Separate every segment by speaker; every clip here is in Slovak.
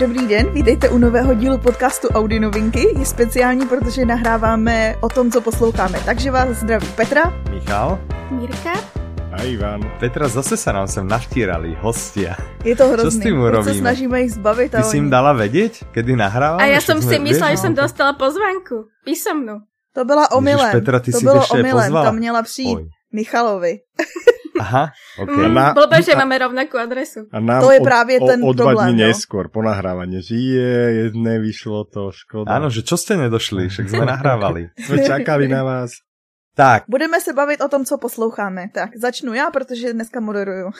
Speaker 1: Dobrý den, vítejte u nového dílu podcastu Audi Novinky. Je speciální, protože nahráváme o tom, co posloucháme. Takže vás zdraví Petra,
Speaker 2: Michal
Speaker 3: Mirka
Speaker 4: a Ivan.
Speaker 2: Petra, zase sa nám sem naštírali hostia.
Speaker 1: Je to hrozný.
Speaker 2: Čo s tým
Speaker 1: urobíme? se snažíme ich zbavit.
Speaker 2: Ty si im dala vedieť, kedy nahrávame?
Speaker 3: A ja som si myslela, že som dostala pozvánku. Písomnú.
Speaker 1: To byla omylem.
Speaker 2: Ježiš, Petra, ty
Speaker 1: to
Speaker 2: si
Speaker 1: bylo
Speaker 2: omylem,
Speaker 1: pozvala. to měla přijít Oj. Michalovi.
Speaker 2: Aha, okay.
Speaker 3: Mm, na, blbé, že máme rovnakú adresu.
Speaker 4: A nám
Speaker 1: to je právě o, ten
Speaker 4: o, o
Speaker 1: dva
Speaker 4: dní
Speaker 1: no?
Speaker 4: neskôr po nahrávaní, že je, jedné vyšlo to, škoda.
Speaker 2: Áno, že čo ste nedošli, však sme nahrávali.
Speaker 4: sme čakali na vás.
Speaker 2: Tak.
Speaker 1: Budeme se bavit o tom, co posloucháme. Tak, začnu já, protože dneska moderuju.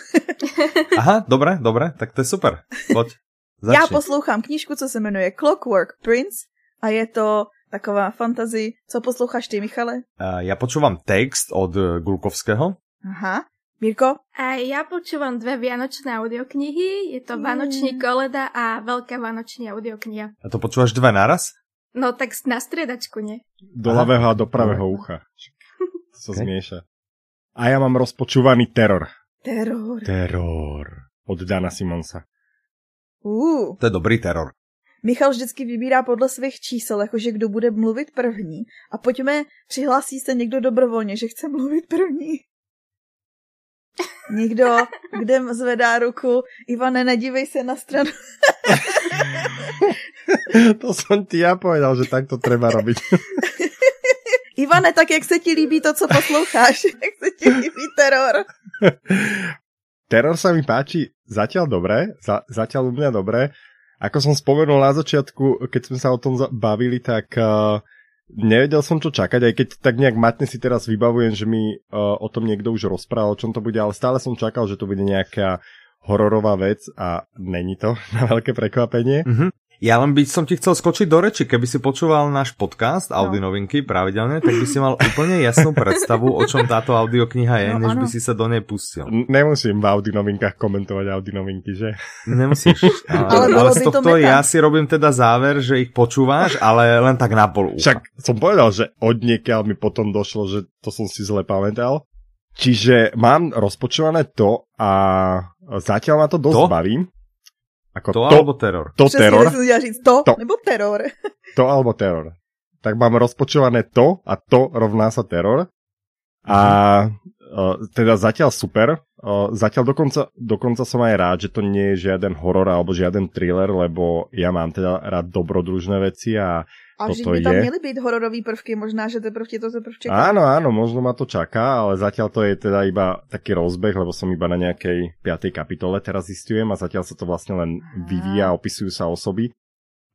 Speaker 2: Aha, dobré, dobré, tak to je super. Poď. Začni.
Speaker 1: Já poslouchám knížku, co se jmenuje Clockwork Prince a je to taková fantasy. Co posloucháš ty, Michale?
Speaker 2: Uh, ja počúvam text od Gulkovského.
Speaker 1: Aha. Mirko?
Speaker 3: A ja počúvam dve vianočné audioknihy. Je to mm. Vánočný koleda a Veľká vánočná audiokniha.
Speaker 2: A to počúvaš dve naraz?
Speaker 3: No tak na striedačku, nie?
Speaker 4: Do ľavého a do pravého ucha. To sa okay. zmieša. A ja mám rozpočúvaný teror.
Speaker 1: Teror.
Speaker 4: Teror. Od Dana Simonsa.
Speaker 1: Uh.
Speaker 2: To je dobrý teror.
Speaker 1: Michal vždycky vybírá podle svých čísel, jakože kdo bude mluvit první. A pojďme, přihlásí se někdo dobrovolně, že chce mluvit první. Nikdo, kde zvedá ruku. Ivane, nedívej se na stranu.
Speaker 4: to som ti ja povedal, že tak to treba robiť.
Speaker 1: Ivane, tak jak se ti líbí to, co posloucháš? Jak se ti líbí teror?
Speaker 4: teror sa mi páči zatiaľ dobre, za, zatiaľ u mňa dobre. Ako som spomenul na začiatku, keď sme sa o tom bavili, tak uh, nevedel som čo čakať, aj keď tak nejak matne si teraz vybavujem, že mi uh, o tom niekto už rozprával, o čom to bude, ale stále som čakal, že to bude nejaká hororová vec a není to na veľké prekvapenie.
Speaker 2: Mm-hmm. Ja len by som ti chcel skočiť do reči, keby si počúval náš podcast no. Audi novinky pravidelne, tak by si mal úplne jasnú predstavu, o čom táto audiokniha je, no, než ano. by si sa do nej pustil.
Speaker 4: Nemusím v Audi novinkách komentovať Audi novinky, že?
Speaker 2: Nemusíš. Ale, ale, ale z tohto ja si robím teda záver, že ich počúvaš, ale len tak na pol ucha.
Speaker 4: Však som povedal, že od niekiaľ mi potom došlo, že to som si zle pamätal. Čiže mám rozpočované to a zatiaľ ma to dosť to? baví.
Speaker 2: Ako to, to alebo teror?
Speaker 4: To Přesně, teror.
Speaker 1: říct to, to, nebo teror.
Speaker 4: To alebo teror. Tak mám rozpočované to a to rovná sa teror. A uh, teda zatiaľ super. Uh, zatiaľ dokonca, dokonca som aj rád, že to nie je žiaden horor alebo žiaden thriller, lebo ja mám teda rád dobrodružné veci a
Speaker 1: a
Speaker 4: toto
Speaker 1: by tam
Speaker 4: je.
Speaker 1: měly být hororové prvky, možná, že teprve to teprve čeká.
Speaker 4: Áno, áno, možno ma to čaká, ale zatiaľ to je teda iba taký rozbeh, lebo som iba na nejakej 5. kapitole teraz zistujem a zatiaľ sa to vlastne len vyvíja, opisujú sa osoby.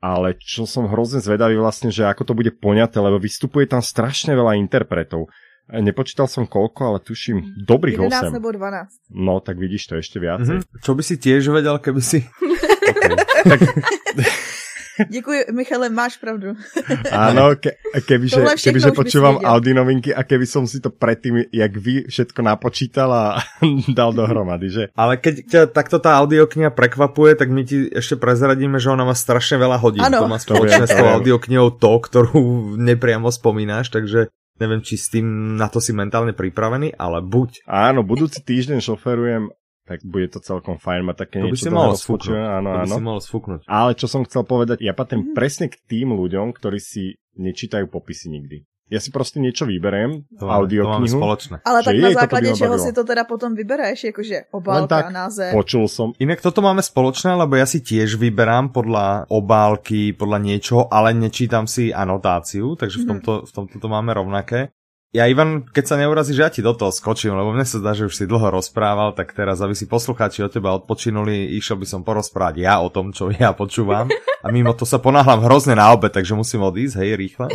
Speaker 4: Ale čo som hrozne zvedavý vlastne, že ako to bude poňaté, lebo vystupuje tam strašne veľa interpretov. Nepočítal som koľko, ale tuším dobrých
Speaker 1: 11 8. nebo 12.
Speaker 4: No, tak vidíš to ešte viacej.
Speaker 2: Mm-hmm. Čo by si tiež vedel, keby si... okay.
Speaker 4: tak,
Speaker 1: Děkuji, Michale, máš pravdu.
Speaker 4: Áno, ke, kebyže, kebyže počúvam Audi novinky a keby som si to predtým, jak vy, všetko napočítal a dal dohromady, že?
Speaker 2: Ale keď ťa takto tá audiokniha prekvapuje, tak my ti ešte prezradíme, že ona má strašne veľa hodín.
Speaker 1: Ano.
Speaker 2: To má spoločné s tou audioknihou to, ktorú nepriamo spomínáš, takže neviem, či s tým na to si mentálne pripravený, ale buď.
Speaker 4: Áno, budúci týždeň šoferujem tak bude to celkom fajn mať také
Speaker 2: to
Speaker 4: niečo.
Speaker 2: By si mal sfúknuť.
Speaker 4: Áno,
Speaker 2: to by
Speaker 4: áno.
Speaker 2: si mal sfúknuť.
Speaker 4: Ale čo som chcel povedať, ja patrím mm. presne k tým ľuďom, ktorí si nečítajú popisy nikdy. Ja si prostě niečo vyberiem,
Speaker 2: to
Speaker 4: audioknihu.
Speaker 2: To spoločné.
Speaker 1: Ale tak na základě čeho si to teda potom vybereš, jakože obálka, tak, název.
Speaker 4: počul som.
Speaker 2: Inak toto máme spoločné, lebo ja si tiež vyberám podľa obálky, podľa niečoho, ale nečítam si anotáciu, takže v mhm. tomto, v tomto to máme rovnaké. Ja Ivan, keď sa neurazíš, ja ti do toho skočím, lebo mne sa zdá, že už si dlho rozprával, tak teraz, aby si poslucháči od teba odpočinuli, išiel by som porozprávať ja o tom, čo ja počúvam. A mimo to sa ponáhľam hrozne na obed, takže musím odísť, hej, rýchle.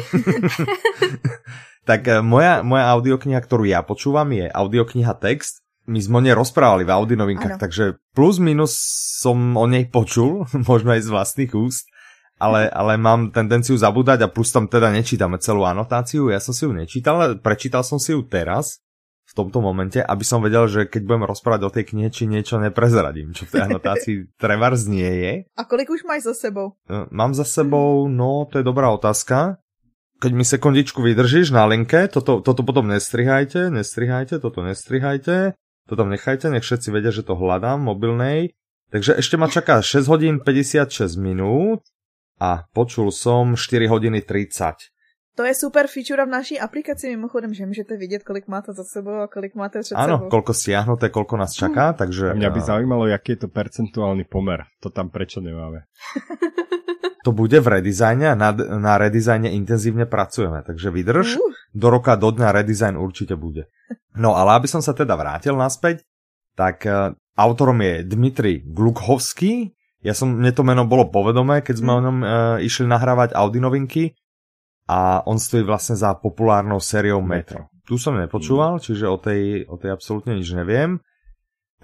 Speaker 2: tak eh, moja, moja audiokniha, ktorú ja počúvam, je audiokniha text. My sme o nej rozprávali v Audi novinkách, takže plus minus som o nej počul, možno aj z vlastných úst ale, ale mám tendenciu zabúdať a plus tam teda nečítame celú anotáciu, ja som si ju nečítal, prečítal som si ju teraz, v tomto momente, aby som vedel, že keď budem rozprávať o tej knihe, či niečo neprezradím, čo v tej anotácii trevars nie je.
Speaker 1: A kolik už máš za sebou?
Speaker 2: E, mám za sebou, no to je dobrá otázka. Keď mi sekundičku vydržíš na linke, toto, toto potom nestrihajte, nestrihajte, toto nestrihajte, to tam nechajte, nech všetci vedia, že to hľadám mobilnej. Takže ešte ma čaká 6 hodín 56 minút a počul som 4 hodiny 30.
Speaker 1: To je super feature v naší aplikaci mimochodem, že můžete vidět, kolik máte za sebou a kolik máte před
Speaker 2: Áno,
Speaker 1: sebou.
Speaker 2: koľko stiahnuté, koľko nás čaká, takže...
Speaker 4: Mňa by
Speaker 2: eh,
Speaker 4: zaujímalo, aký je to percentuálny pomer. To tam prečo nemáme.
Speaker 2: To bude v redizajne a na, na redizajne intenzívne pracujeme, takže vydrž.
Speaker 1: Uh,
Speaker 2: Do roka, do dňa redizajn určite bude. No ale aby som sa teda vrátil naspäť, tak uh, autorom je Dmitri Glukhovský. Ja som, mne to meno bolo povedomé, keď sme o ňom uh, išli nahrávať Audi novinky a on stojí vlastne za populárnou sériou Metro. Tu som nepočúval, čiže o tej, o tej absolútne nič neviem.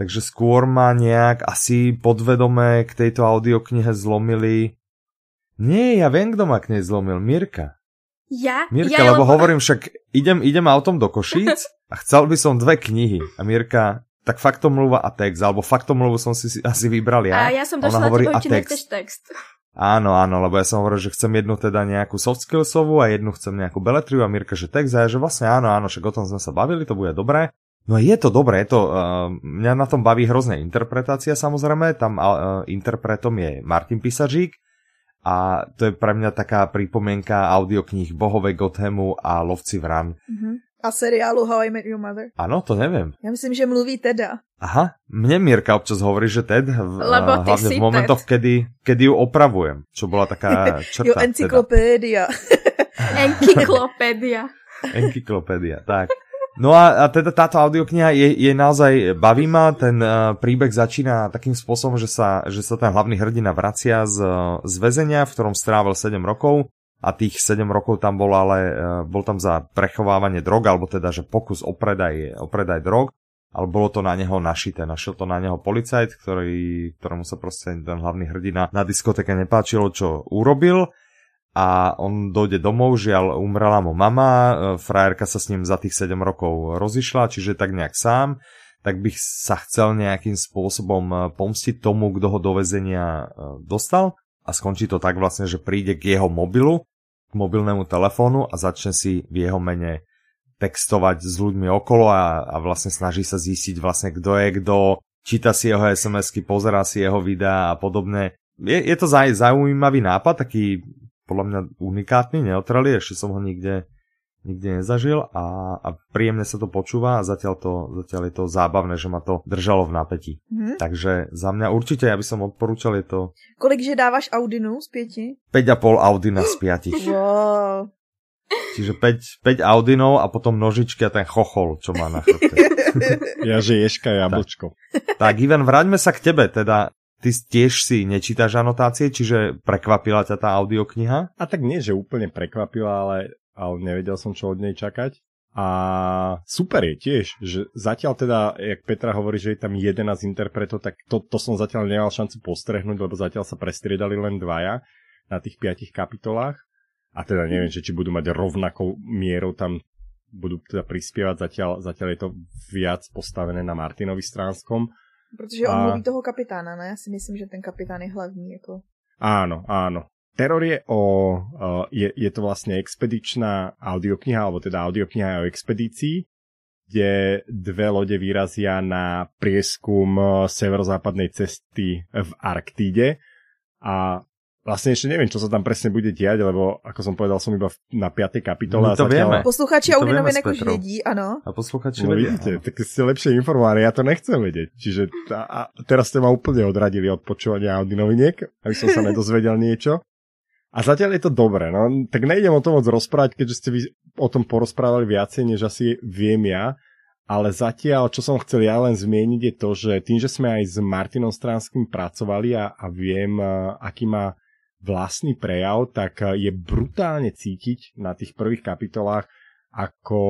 Speaker 2: Takže skôr ma nejak asi podvedome k tejto audioknihe zlomili nie, ja viem, kto ma k nej zlomil. Mirka.
Speaker 3: Ja?
Speaker 2: Mirka,
Speaker 3: ja,
Speaker 2: lebo hovorím však, idem, idem autom do Košíc a chcel by som dve knihy. A Mirka, tak faktomluva a text, alebo faktomluvu som si asi vybral ja.
Speaker 3: A ja som došla
Speaker 2: hovorí a text.
Speaker 3: text.
Speaker 2: Áno, áno, lebo ja som hovoril, že chcem jednu teda nejakú soft skillsovú a jednu chcem nejakú beletriu a Mirka, že text a ja, že vlastne áno, áno, však o tom sme sa bavili, to bude dobré. No je to dobré, je to, uh, mňa na tom baví hrozne interpretácia samozrejme, tam uh, interpretom je Martin Pisařík a to je pre mňa taká pripomienka audiokníh Bohovej Gothemu a Lovci vran.
Speaker 1: uh-huh. A seriálu How I Met Your Mother.
Speaker 2: Áno, to neviem.
Speaker 1: Já myslím, že mluví teda.
Speaker 2: Aha, mne Mirka občas hovorí, že Ted, v,
Speaker 3: Lebo
Speaker 2: uh,
Speaker 3: ty
Speaker 2: hlavne
Speaker 3: si
Speaker 2: v momentoch, kedy, kedy ju opravujem, čo bola taká črta.
Speaker 1: jo,
Speaker 2: teda.
Speaker 1: encyklopédia.
Speaker 3: Encyklopédia.
Speaker 2: Encyklopédia, tak. No a, a teda táto audiokniha je, je naozaj, baví ma, ten uh, príbeh začína takým spôsobom, že sa, že sa ten hlavný hrdina vracia z, z väzenia, v ktorom strávil 7 rokov a tých 7 rokov tam bol ale, uh, bol tam za prechovávanie drog, alebo teda, že pokus o predaj, o predaj drog, ale bolo to na neho našité, našiel to na neho policajt, ktorý, ktorému sa proste ten hlavný hrdina na diskotéke nepáčilo, čo urobil. A on dojde domov, žiaľ umrela mu mama, e, frajerka sa s ním za tých 7 rokov rozišla, čiže tak nejak sám, tak bych sa chcel nejakým spôsobom e, pomstiť tomu, kto ho do väzenia e, dostal. A skončí to tak vlastne, že príde k jeho mobilu, mobilnému telefónu a začne si v jeho mene textovať s ľuďmi okolo a, a vlastne snaží sa zistiť vlastne kto je kto, číta si jeho SMS-ky, pozerá si jeho videá a podobne. Je, je to zaujímavý nápad, taký podľa mňa unikátny, neotrelý, ešte som ho nikde, nikde nezažil a, a príjemne sa to počúva a zatiaľ, to, zatiaľ je to zábavné, že ma to držalo v napätí.
Speaker 1: Mhm.
Speaker 2: Takže za mňa určite, ja by som odporúčal, je to
Speaker 1: Kolik že dáváš Audinu z pěti?
Speaker 2: 5,5 Audina z 5.
Speaker 1: Wow.
Speaker 2: Čiže 5, 5 Audinov a potom nožičky a ten chochol, čo má na chrbte.
Speaker 4: Ja, že ješka jablčko.
Speaker 2: tak Ivan, vráťme sa k tebe, teda ty tiež si nečítaš anotácie, čiže prekvapila ťa tá audiokniha?
Speaker 4: A tak nie, že úplne prekvapila, ale, ale nevedel som, čo od nej čakať. A super je tiež, že zatiaľ teda, jak Petra hovorí, že je tam 11 interpretov, tak to, to som zatiaľ nemal šancu postrehnúť, lebo zatiaľ sa prestriedali len dvaja na tých piatich kapitolách. A teda neviem, že či budú mať rovnakou mierou tam budú teda prispievať, zatiaľ, zatiaľ je to viac postavené na Martinovi Stránskom.
Speaker 1: Protože on
Speaker 4: A-
Speaker 1: mluví toho kapitána, ne? Já si myslím, že ten kapitán je hlavní. Jako.
Speaker 4: Áno, áno. Teror je o, je, je to vlastne expedičná audiokniha, alebo teda audiokniha o expedícii, kde dve lode vyrazia na prieskum uh, severozápadnej cesty v Arktíde a vlastne ešte neviem, čo sa tam presne bude diať, lebo ako som povedal, som iba na 5. kapitole.
Speaker 2: My
Speaker 4: a
Speaker 2: to vieme.
Speaker 1: Posluchači
Speaker 2: My to
Speaker 1: Audi
Speaker 2: vieme
Speaker 1: novinek
Speaker 2: s
Speaker 1: už vědí, ano.
Speaker 2: A posluchači
Speaker 4: No
Speaker 2: vedia.
Speaker 4: vidíte,
Speaker 2: áno.
Speaker 4: tak ste lepšie informovaní, ja to nechcem vedieť. Čiže a, a teraz ste ma úplne odradili od počúvania Audi noviniek, aby som sa nedozvedel niečo. A zatiaľ je to dobré, no. Tak nejdem o tom moc rozprávať, keďže ste vy o tom porozprávali viacej, než asi viem ja, ale zatiaľ, čo som chcel ja len zmieniť, je to, že tým, že sme aj s Martinom Stránským pracovali a, a viem, aký má vlastný prejav, tak je brutálne cítiť na tých prvých kapitolách, ako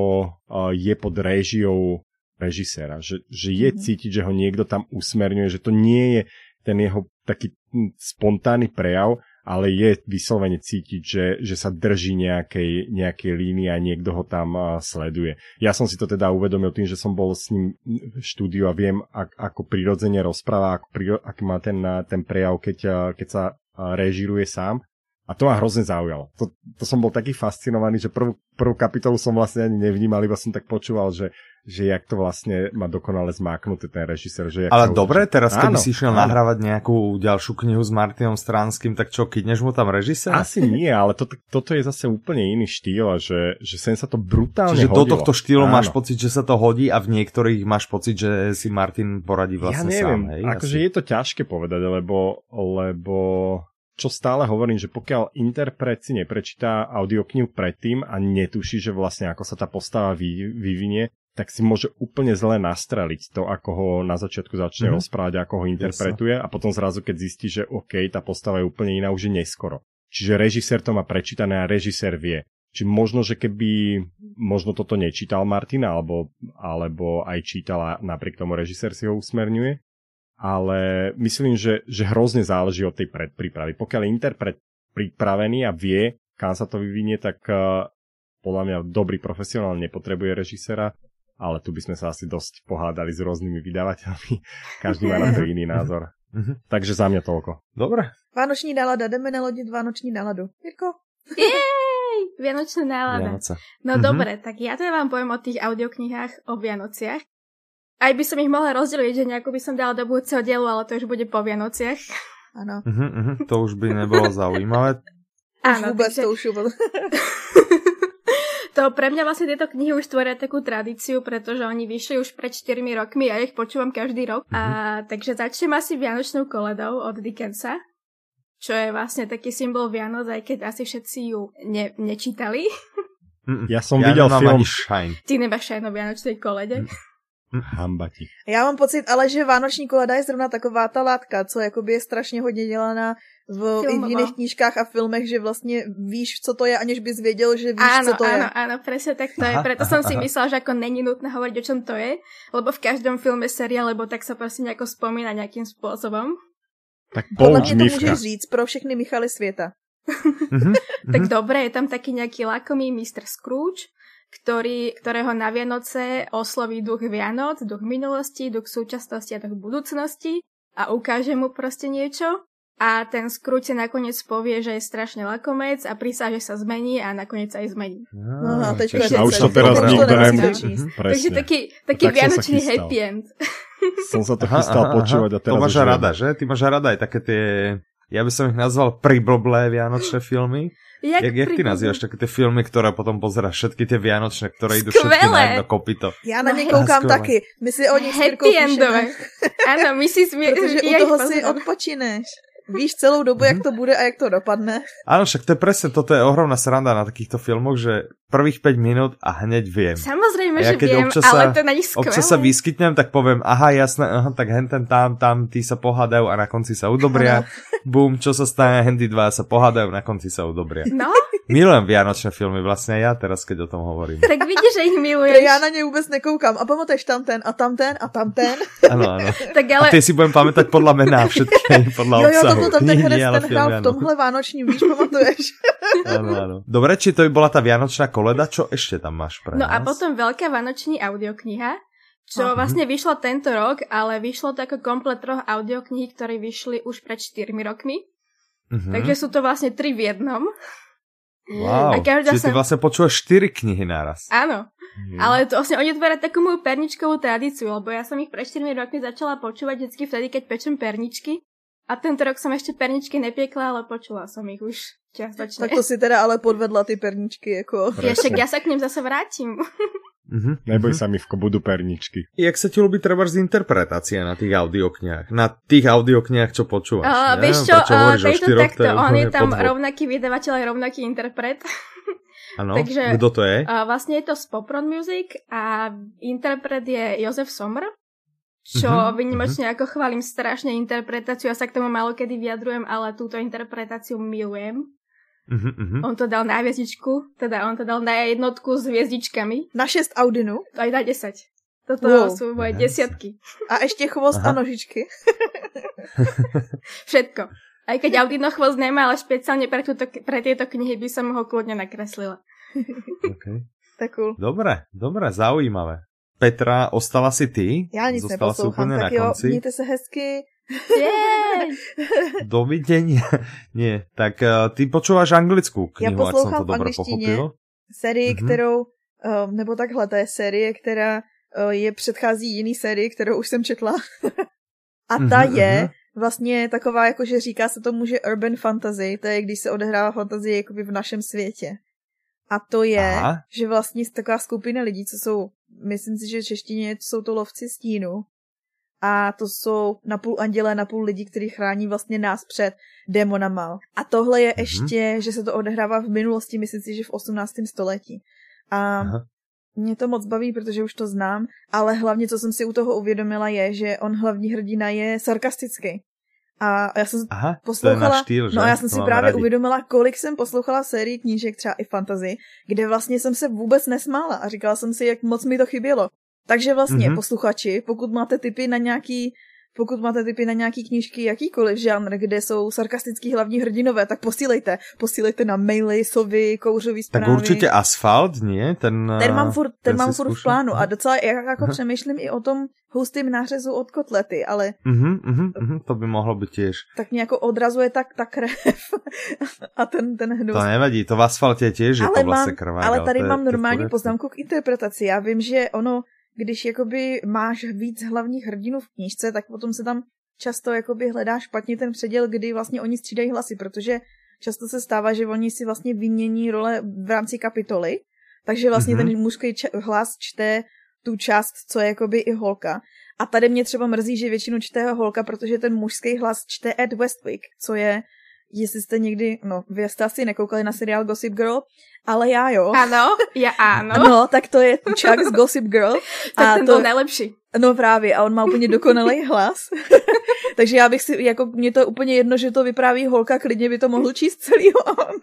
Speaker 4: je pod réžiou režiséra, že, že je
Speaker 1: Mhm.
Speaker 4: cítiť, že ho niekto tam usmerňuje, že to nie je ten jeho taký hm, spontánny prejav, ale je vyslovene cítiť, že, že sa drží nejakej, nejakej línie a niekto ho tam sleduje. Ja som si to teda uvedomil tým, že som bol s ním v štúdiu a viem, ak, ako prirodzene rozpráva, priro, aký má ten, ten prejav, keď, keď sa režiruje sám. A to ma hrozne zaujalo. To, to som bol taký fascinovaný, že prvú, prvú kapitolu som vlastne ani nevnímal, iba som tak počúval, že, že jak to vlastne má dokonale zmáknuté ten režisér. Že
Speaker 2: Ale dobre, teraz keby áno, si išiel áno. nahrávať nejakú ďalšiu knihu s Martinom Stránským, tak čo, kydneš mu tam režisér?
Speaker 4: Asi nie, ale to, toto je zase úplne iný štýl, že, že sem sa to brutálne
Speaker 2: Čiže
Speaker 4: hodilo.
Speaker 2: do tohto štýlu áno. máš pocit, že sa to hodí a v niektorých máš pocit, že si Martin poradí vlastne
Speaker 4: ja neviem,
Speaker 2: sám. Hej,
Speaker 4: akože je to ťažké povedať, lebo, lebo čo stále hovorím, že pokiaľ interpret si neprečíta audioknihu predtým a netuší, že vlastne ako sa tá postava vy, vyvinie, tak si môže úplne zle nastreliť to, ako ho na začiatku začne mm-hmm. rozprávať, ako ho interpretuje a potom zrazu, keď zistí, že OK, tá postava je úplne iná, už je neskoro. Čiže režisér to má prečítané a režisér vie. Či možno, že keby možno toto nečítal Martina, alebo, alebo aj čítala, napriek tomu režisér si ho usmerňuje, ale myslím, že, že hrozne záleží od tej predprípravy. Pokiaľ je interpret pripravený a vie, kam sa to vyvinie, tak uh, podľa mňa dobrý profesionál nepotrebuje režisera, ale tu by sme sa asi dosť pohádali s rôznymi vydavateľmi. Každý má na to iný názor. Mhm. Takže za mňa toľko.
Speaker 2: Dobre.
Speaker 1: Vánoční nálada, jdeme nalodiť vánoční náladu. Jirko?
Speaker 3: Jej, Vianočná nálada.
Speaker 2: Vianoce.
Speaker 3: No mm-hmm. dobre, tak ja teda vám poviem o tých audioknihách o Vianociach. Aj by som ich mohla rozdeliť, že nejako by som dala do budúceho dielu, ale to už bude po Vianociach.
Speaker 1: Áno.
Speaker 2: Uh-huh, uh-huh, to už by nebolo zaujímavé.
Speaker 1: Áno, vôbec takže... to už
Speaker 3: to pre mňa vlastne tieto knihy už tvoria takú tradíciu, pretože oni vyšli už pred 4 rokmi a ja ich počúvam každý rok. Uh-huh. A takže začnem asi Vianočnou koledou od Dickensa, čo je vlastne taký symbol Vianoc, aj keď asi všetci ju ne- nečítali.
Speaker 4: Ja som ja videl film.
Speaker 3: Ty nemáš Shine o Vianočnej kolede? Mm.
Speaker 4: Hamba ti.
Speaker 1: Já mám pocit, ale že Vánoční koleda je zrovna taková ta látka, co jakoby je strašně hodně dělaná v, i v jiných knížkách a filmech, že vlastně víš, co to je, aniž bys věděl, že víš,
Speaker 3: áno,
Speaker 1: co to
Speaker 3: áno,
Speaker 1: je.
Speaker 3: Áno, áno, presne tak to je. Preto som si myslela, že ako není nutné hovoriť, o čom to je, lebo v každom filme, seriále, lebo tak sa prostě nejako spomína nejakým spôsobom.
Speaker 4: Tak Podľa mňa
Speaker 1: to můžeš říct pro všechny Michaly světa.
Speaker 3: mm-hmm, tak mm-hmm. dobre, je tam taký nejaký lakomý Mr. Scrooge, ktorý, ktorého na Vianoce osloví duch Vianoc, duch minulosti, duch súčasnosti a duch budúcnosti a ukáže mu proste niečo. A ten skrúte nakoniec povie, že je strašne lakomec a prísa, že sa zmení a nakoniec sa aj zmení.
Speaker 1: No,
Speaker 4: a už to teraz neberiem. Mhm,
Speaker 3: Takže taký, taký tak vianočný happy end.
Speaker 4: Som sa to chystal počúvať a teraz
Speaker 2: To máš rada, že? Ty máš rada aj také tie, ja by som ich nazval priblblé vianočné filmy. Jak, jak, jak ty nazývaš také tie filmy, ktoré potom pozeráš, všetky tie vianočné, ktoré idú všetky na jedno kopito.
Speaker 1: Já na ně koukám taky. My si o nich
Speaker 3: Happy endové. Ano, my si
Speaker 1: smie... Protože u toho si odpočineš. Víš celou dobu, jak to bude a jak to dopadne.
Speaker 2: Áno, však to je presne, toto je ohromná sranda na takýchto filmoch, že prvých 5 minút a hneď viem.
Speaker 3: Samozrejme, ja že viem, sa, ale to na nich skvelé.
Speaker 2: Občas sa vyskytnem, tak poviem, aha, jasné, aha, tak hen ten tam, tam, tí sa pohádajú a na konci sa udobria. Bum, čo sa stane, hendy dva sa pohádajú, na konci sa udobria.
Speaker 3: No,
Speaker 2: Milujem vianočné filmy, vlastne ja teraz, keď o tom hovorím.
Speaker 3: Tak vidíš, že ich miluješ.
Speaker 1: Ja na ne vôbec nekoukám. A pamatuješ tam ten a tam ten a tam ten.
Speaker 2: Áno, áno. tak ale... A ty si budem pamätať podľa mená všetky, podľa
Speaker 1: obsahu. Jo, jo, toto tam ten herec ten hrál v tomhle vánočním, víš, pamatuješ.
Speaker 2: áno, áno. Dobre, či to by bola tá vianočná koleda, čo ešte tam máš pre
Speaker 3: No
Speaker 2: nás?
Speaker 3: a potom veľká vánoční audiokniha, čo Aha. vlastne vyšlo tento rok, ale vyšlo to ako komplet troch audiokníh, ktoré vyšli už pred 4 rokmi. Uh-huh. Takže sú to vlastne tri v jednom.
Speaker 2: Wow, a každá čiže sa... ty vlastne počúvaš 4 knihy naraz.
Speaker 3: Áno, mm. ale to vlastne oni otvárajú takú moju perničkovú tradíciu, lebo ja som ich pred 4 rokmi začala počúvať vždy vtedy, keď pečem perničky. A tento rok som ešte perničky nepiekla, ale počula som ich už čiastočne.
Speaker 1: Tak to si teda ale podvedla ty perničky, ako...
Speaker 3: Ja, však ja sa k ním zase vrátim.
Speaker 4: Uh-huh, Neboj uh-huh. sa mi, v budú perničky.
Speaker 2: Jak sa ti ľúbi treba z interpretácia na tých audiokniách? Na tých audiokniách, čo počúvaš?
Speaker 3: Uh, vieš čo, uh, tejto takto, to on je tam podvod. rovnaký vydavateľ a rovnaký interpret.
Speaker 2: Áno, kto to je?
Speaker 3: Uh, vlastne je to z Popron Music a interpret je Jozef Somr, čo uh-huh, vynimočne uh-huh. ako chválim strašne interpretáciu, ja sa k tomu malo kedy vyjadrujem, ale túto interpretáciu milujem. Uh-huh, uh-huh. On to dal na hviezdičku, teda on to dal na jednotku s hviezdičkami.
Speaker 1: Na 6 Audinu?
Speaker 3: Aj na 10. Toto wow. sú moje yes. desiatky.
Speaker 1: A ešte chvost Aha. a nožičky.
Speaker 3: Všetko. Aj keď Audino chvost nemá, ale špeciálne pre, túto, pre tieto knihy by som ho kľudne nakreslila.
Speaker 2: okay.
Speaker 1: Tak cool.
Speaker 2: Dobre, dobre, zaujímavé. Petra, ostala si ty?
Speaker 1: Já nic Zostala neposlouchám, tak jo, mějte se hezky,
Speaker 2: Dovidenia. Nie, tak uh, ty počúvaš anglickú knihu,
Speaker 1: ja
Speaker 2: ak som to dobre pochopil.
Speaker 1: Sérii, mm-hmm. kterou, uh, nebo takhle, to je série, která uh, je předchází jiný sérii, kterou už jsem četla. A ta mm-hmm, je mm-hmm. vlastně taková, jako že říká se tomu, že urban fantasy, to je, když se odehrává fantazie jakoby v našem světě. A to je, Aha. že vlastně taková skupina lidí, co jsou, myslím si, že češtině jsou to lovci stínu, a to jsou napůl andělé, napůl lidi, kteří chrání vlastně nás před démonama. A tohle je mm-hmm. ještě, že se to odehrává v minulosti, myslím si, že v 18. století. A Aha. mě to moc baví, protože už to znám, ale hlavně, co jsem si u toho uvědomila, je, že on hlavní hrdina je sarkastický. A já jsem Aha, poslouchala, štýl, no já jsem si právě rádi. uvědomila, kolik jsem poslouchala sérii knížek, třeba i fantasy, kde vlastně jsem se vůbec nesmála a říkala jsem si, jak moc mi to chybělo. Takže vlastně, mm-hmm. posluchači, pokud máte typy na nějaký pokud máte typy na nějaký knížky, jakýkoliv žánr, kde jsou sarkastický hlavní hrdinové, tak posílejte. Posílejte na maily, sovy, kouřový zprávy.
Speaker 2: Tak určitě Asfalt, nie? Ten,
Speaker 1: ten mám furt, ten, ten mám furt v plánu a docela jak, jako přemýšlím i o tom hustým nářezu od kotlety, ale...
Speaker 2: Uh-huh, uh-huh, uh-huh, to by mohlo být těž.
Speaker 1: Tak mě jako odrazuje tak ta krev a ten, ten hnus.
Speaker 2: To nevadí, to v asfaltě těž je to vlastně krvá.
Speaker 1: Ale tady mám normální poznámku k interpretaci. Já vím, že ono když jakoby máš víc hlavních hrdinů v knížce, tak potom se tam často jakoby hledá špatně ten předěl, kdy vlastně oni střídají hlasy, protože často se stává, že oni si vlastně vymění role v rámci kapitoly, takže vlastně mm-hmm. ten mužský hlas čte tu část, co je jakoby i holka. A tady mě třeba mrzí, že většinu čte holka, protože ten mužský hlas čte Ed Westwick, co je jestli jste někdy, no, vy jste asi nekoukali na seriál Gossip Girl, ale já jo.
Speaker 3: Ano, já ano.
Speaker 1: No, tak to je Chuck z Gossip Girl.
Speaker 3: tak a ten to, byl nejlepší.
Speaker 1: No právě, a on má úplně dokonalý hlas. Takže já bych si, jako mě to úplně jedno, že to vypráví holka, klidně by to mohl číst celý on.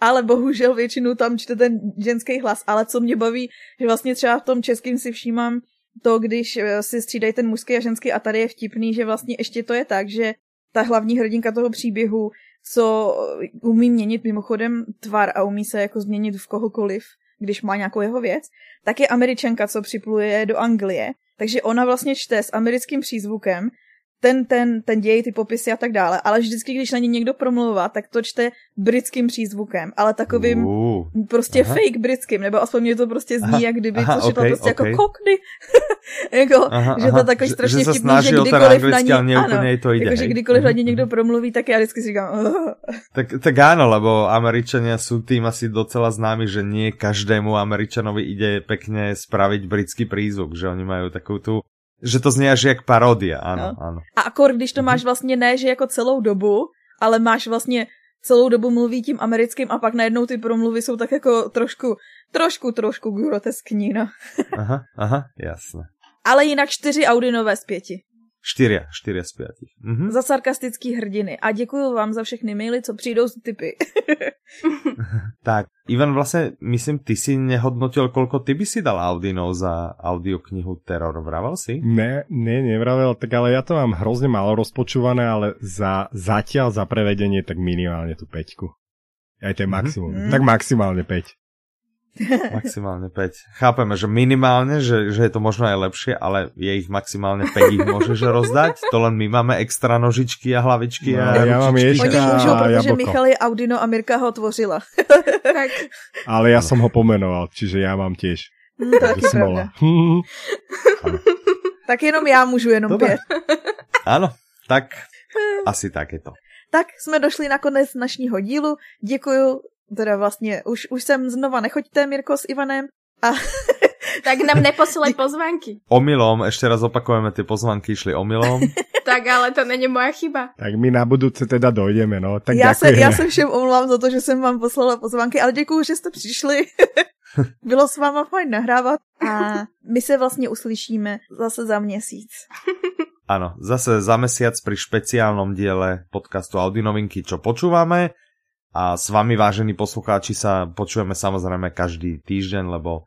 Speaker 1: Ale bohužel většinu tam čte ten ženský hlas. Ale co mě baví, že vlastně třeba v tom českým si všímám to, když eh, si střídají ten mužský a ženský a tady je vtipný, že vlastně ještě to je tak, že ta hlavní hrdinka toho příběhu co umí měnit mimochodem tvar a umí se jako změnit v kohokoliv, když má nějakou jeho věc, tak je američanka, co připluje do Anglie. Takže ona vlastně čte s americkým přízvukem ten, ten, ten děj, ty popisy a tak dále, ale vždycky, když na ní někdo promluvá, tak to čte britským přízvukem, ale takovým uh, prostě aha. fake britským, nebo aspoň mě to prostě zní, aha, jak kdyby aha, to okay, prostě jako okay. jako kokny. jako, aha, že to takový strašně že,
Speaker 2: vtipný, že kdykoliv na ní, ano, to ide,
Speaker 1: jako, že kdykoliv na ní někdo promluví, tak já vždycky si říkám, uh.
Speaker 2: tak, tak áno, lebo Američania sú tým asi docela známi, že nie každému Američanovi ide pekne spraviť britský prízvuk, že oni majú takú tú že to zní až jak parodie, ano, no. ano.
Speaker 1: A akor, když to máš vlastně ne, že jako celou dobu, ale máš vlastně celou dobu mluví tím americkým a pak najednou ty promluvy jsou tak jako trošku, trošku, trošku groteskní, no.
Speaker 2: aha, aha, jasné.
Speaker 1: Ale jinak čtyři Audinové z pěti.
Speaker 2: Štyria, štyria z piatich.
Speaker 1: Mhm. Za sarkastický hrdiny. A děkuji vám za všechny maily, co přijdou z typy.
Speaker 2: tak, Ivan, vlastne, myslím, ty si nehodnotil, koľko ty by si dal Audinov za audioknihu Terror. Vravel si?
Speaker 4: Ne, ne, nevravel, tak ale ja to mám hrozne málo rozpočúvané, ale za, zatiaľ za prevedenie tak minimálne tú peťku. Aj to je mhm. maximum. Mm-hmm. Tak maximálne 5.
Speaker 2: Maximálne 5. Chápeme, že minimálne, že, že je to možno aj lepšie, ale je ich maximálne 5 ich môžeš rozdať. To len my máme extra nožičky a hlavičky no, a
Speaker 4: ja mám ješka
Speaker 1: Oni môžu, protože Michal je Audino a Mirka ho tvořila. tak.
Speaker 4: Ale ja som ho pomenoval, čiže ja mám tiež.
Speaker 1: Mm, to taky pravda. tak jenom já můžu jenom Dobre. pět.
Speaker 2: Ano, tak asi tak je to.
Speaker 1: Tak jsme došli na konec našního dílu. Děkuji teda vlastně už, už sem znova nechoďte, Mirko s Ivanem. A...
Speaker 3: tak nám neposilej pozvánky.
Speaker 2: Omylom, ešte raz opakujeme, ty pozvánky išli omylom.
Speaker 3: tak ale to není moja chyba.
Speaker 4: Tak my na budúce teda dojdeme, no. Tak
Speaker 1: já, se, já se všem omluvám za to, že jsem vám poslala pozvánky, ale děkuji, že jste přišli. Bylo s váma fajn nahrávat a my se vlastně uslyšíme zase za měsíc.
Speaker 2: Áno, zase za mesiac pri špeciálnom diele podcastu Audinovinky, čo počúvame. A s vami, vážení poslucháči, sa počujeme samozrejme každý týždeň, lebo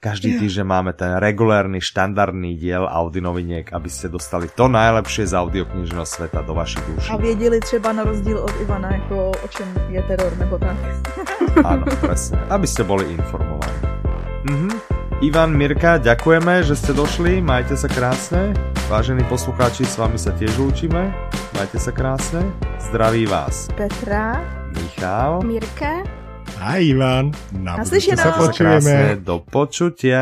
Speaker 2: každý týždeň máme ten regulárny, štandardný diel Audi noviniek, aby ste dostali to najlepšie z audioknižného sveta do vašich duší.
Speaker 1: A věděli třeba na rozdíl od Ivana, ako o čem je teror nebo tak.
Speaker 2: Áno, presne. Aby ste boli informovaní. Mhm. Ivan, Mirka, ďakujeme, že ste došli. Majte sa krásne. Vážení poslucháči, s vami sa tiež učíme. Majte sa krásne. Zdraví vás.
Speaker 1: Petra.
Speaker 2: Michal,
Speaker 3: Mirka
Speaker 4: a Ivan.
Speaker 1: Na, na sa
Speaker 2: počujeme. Do počutia.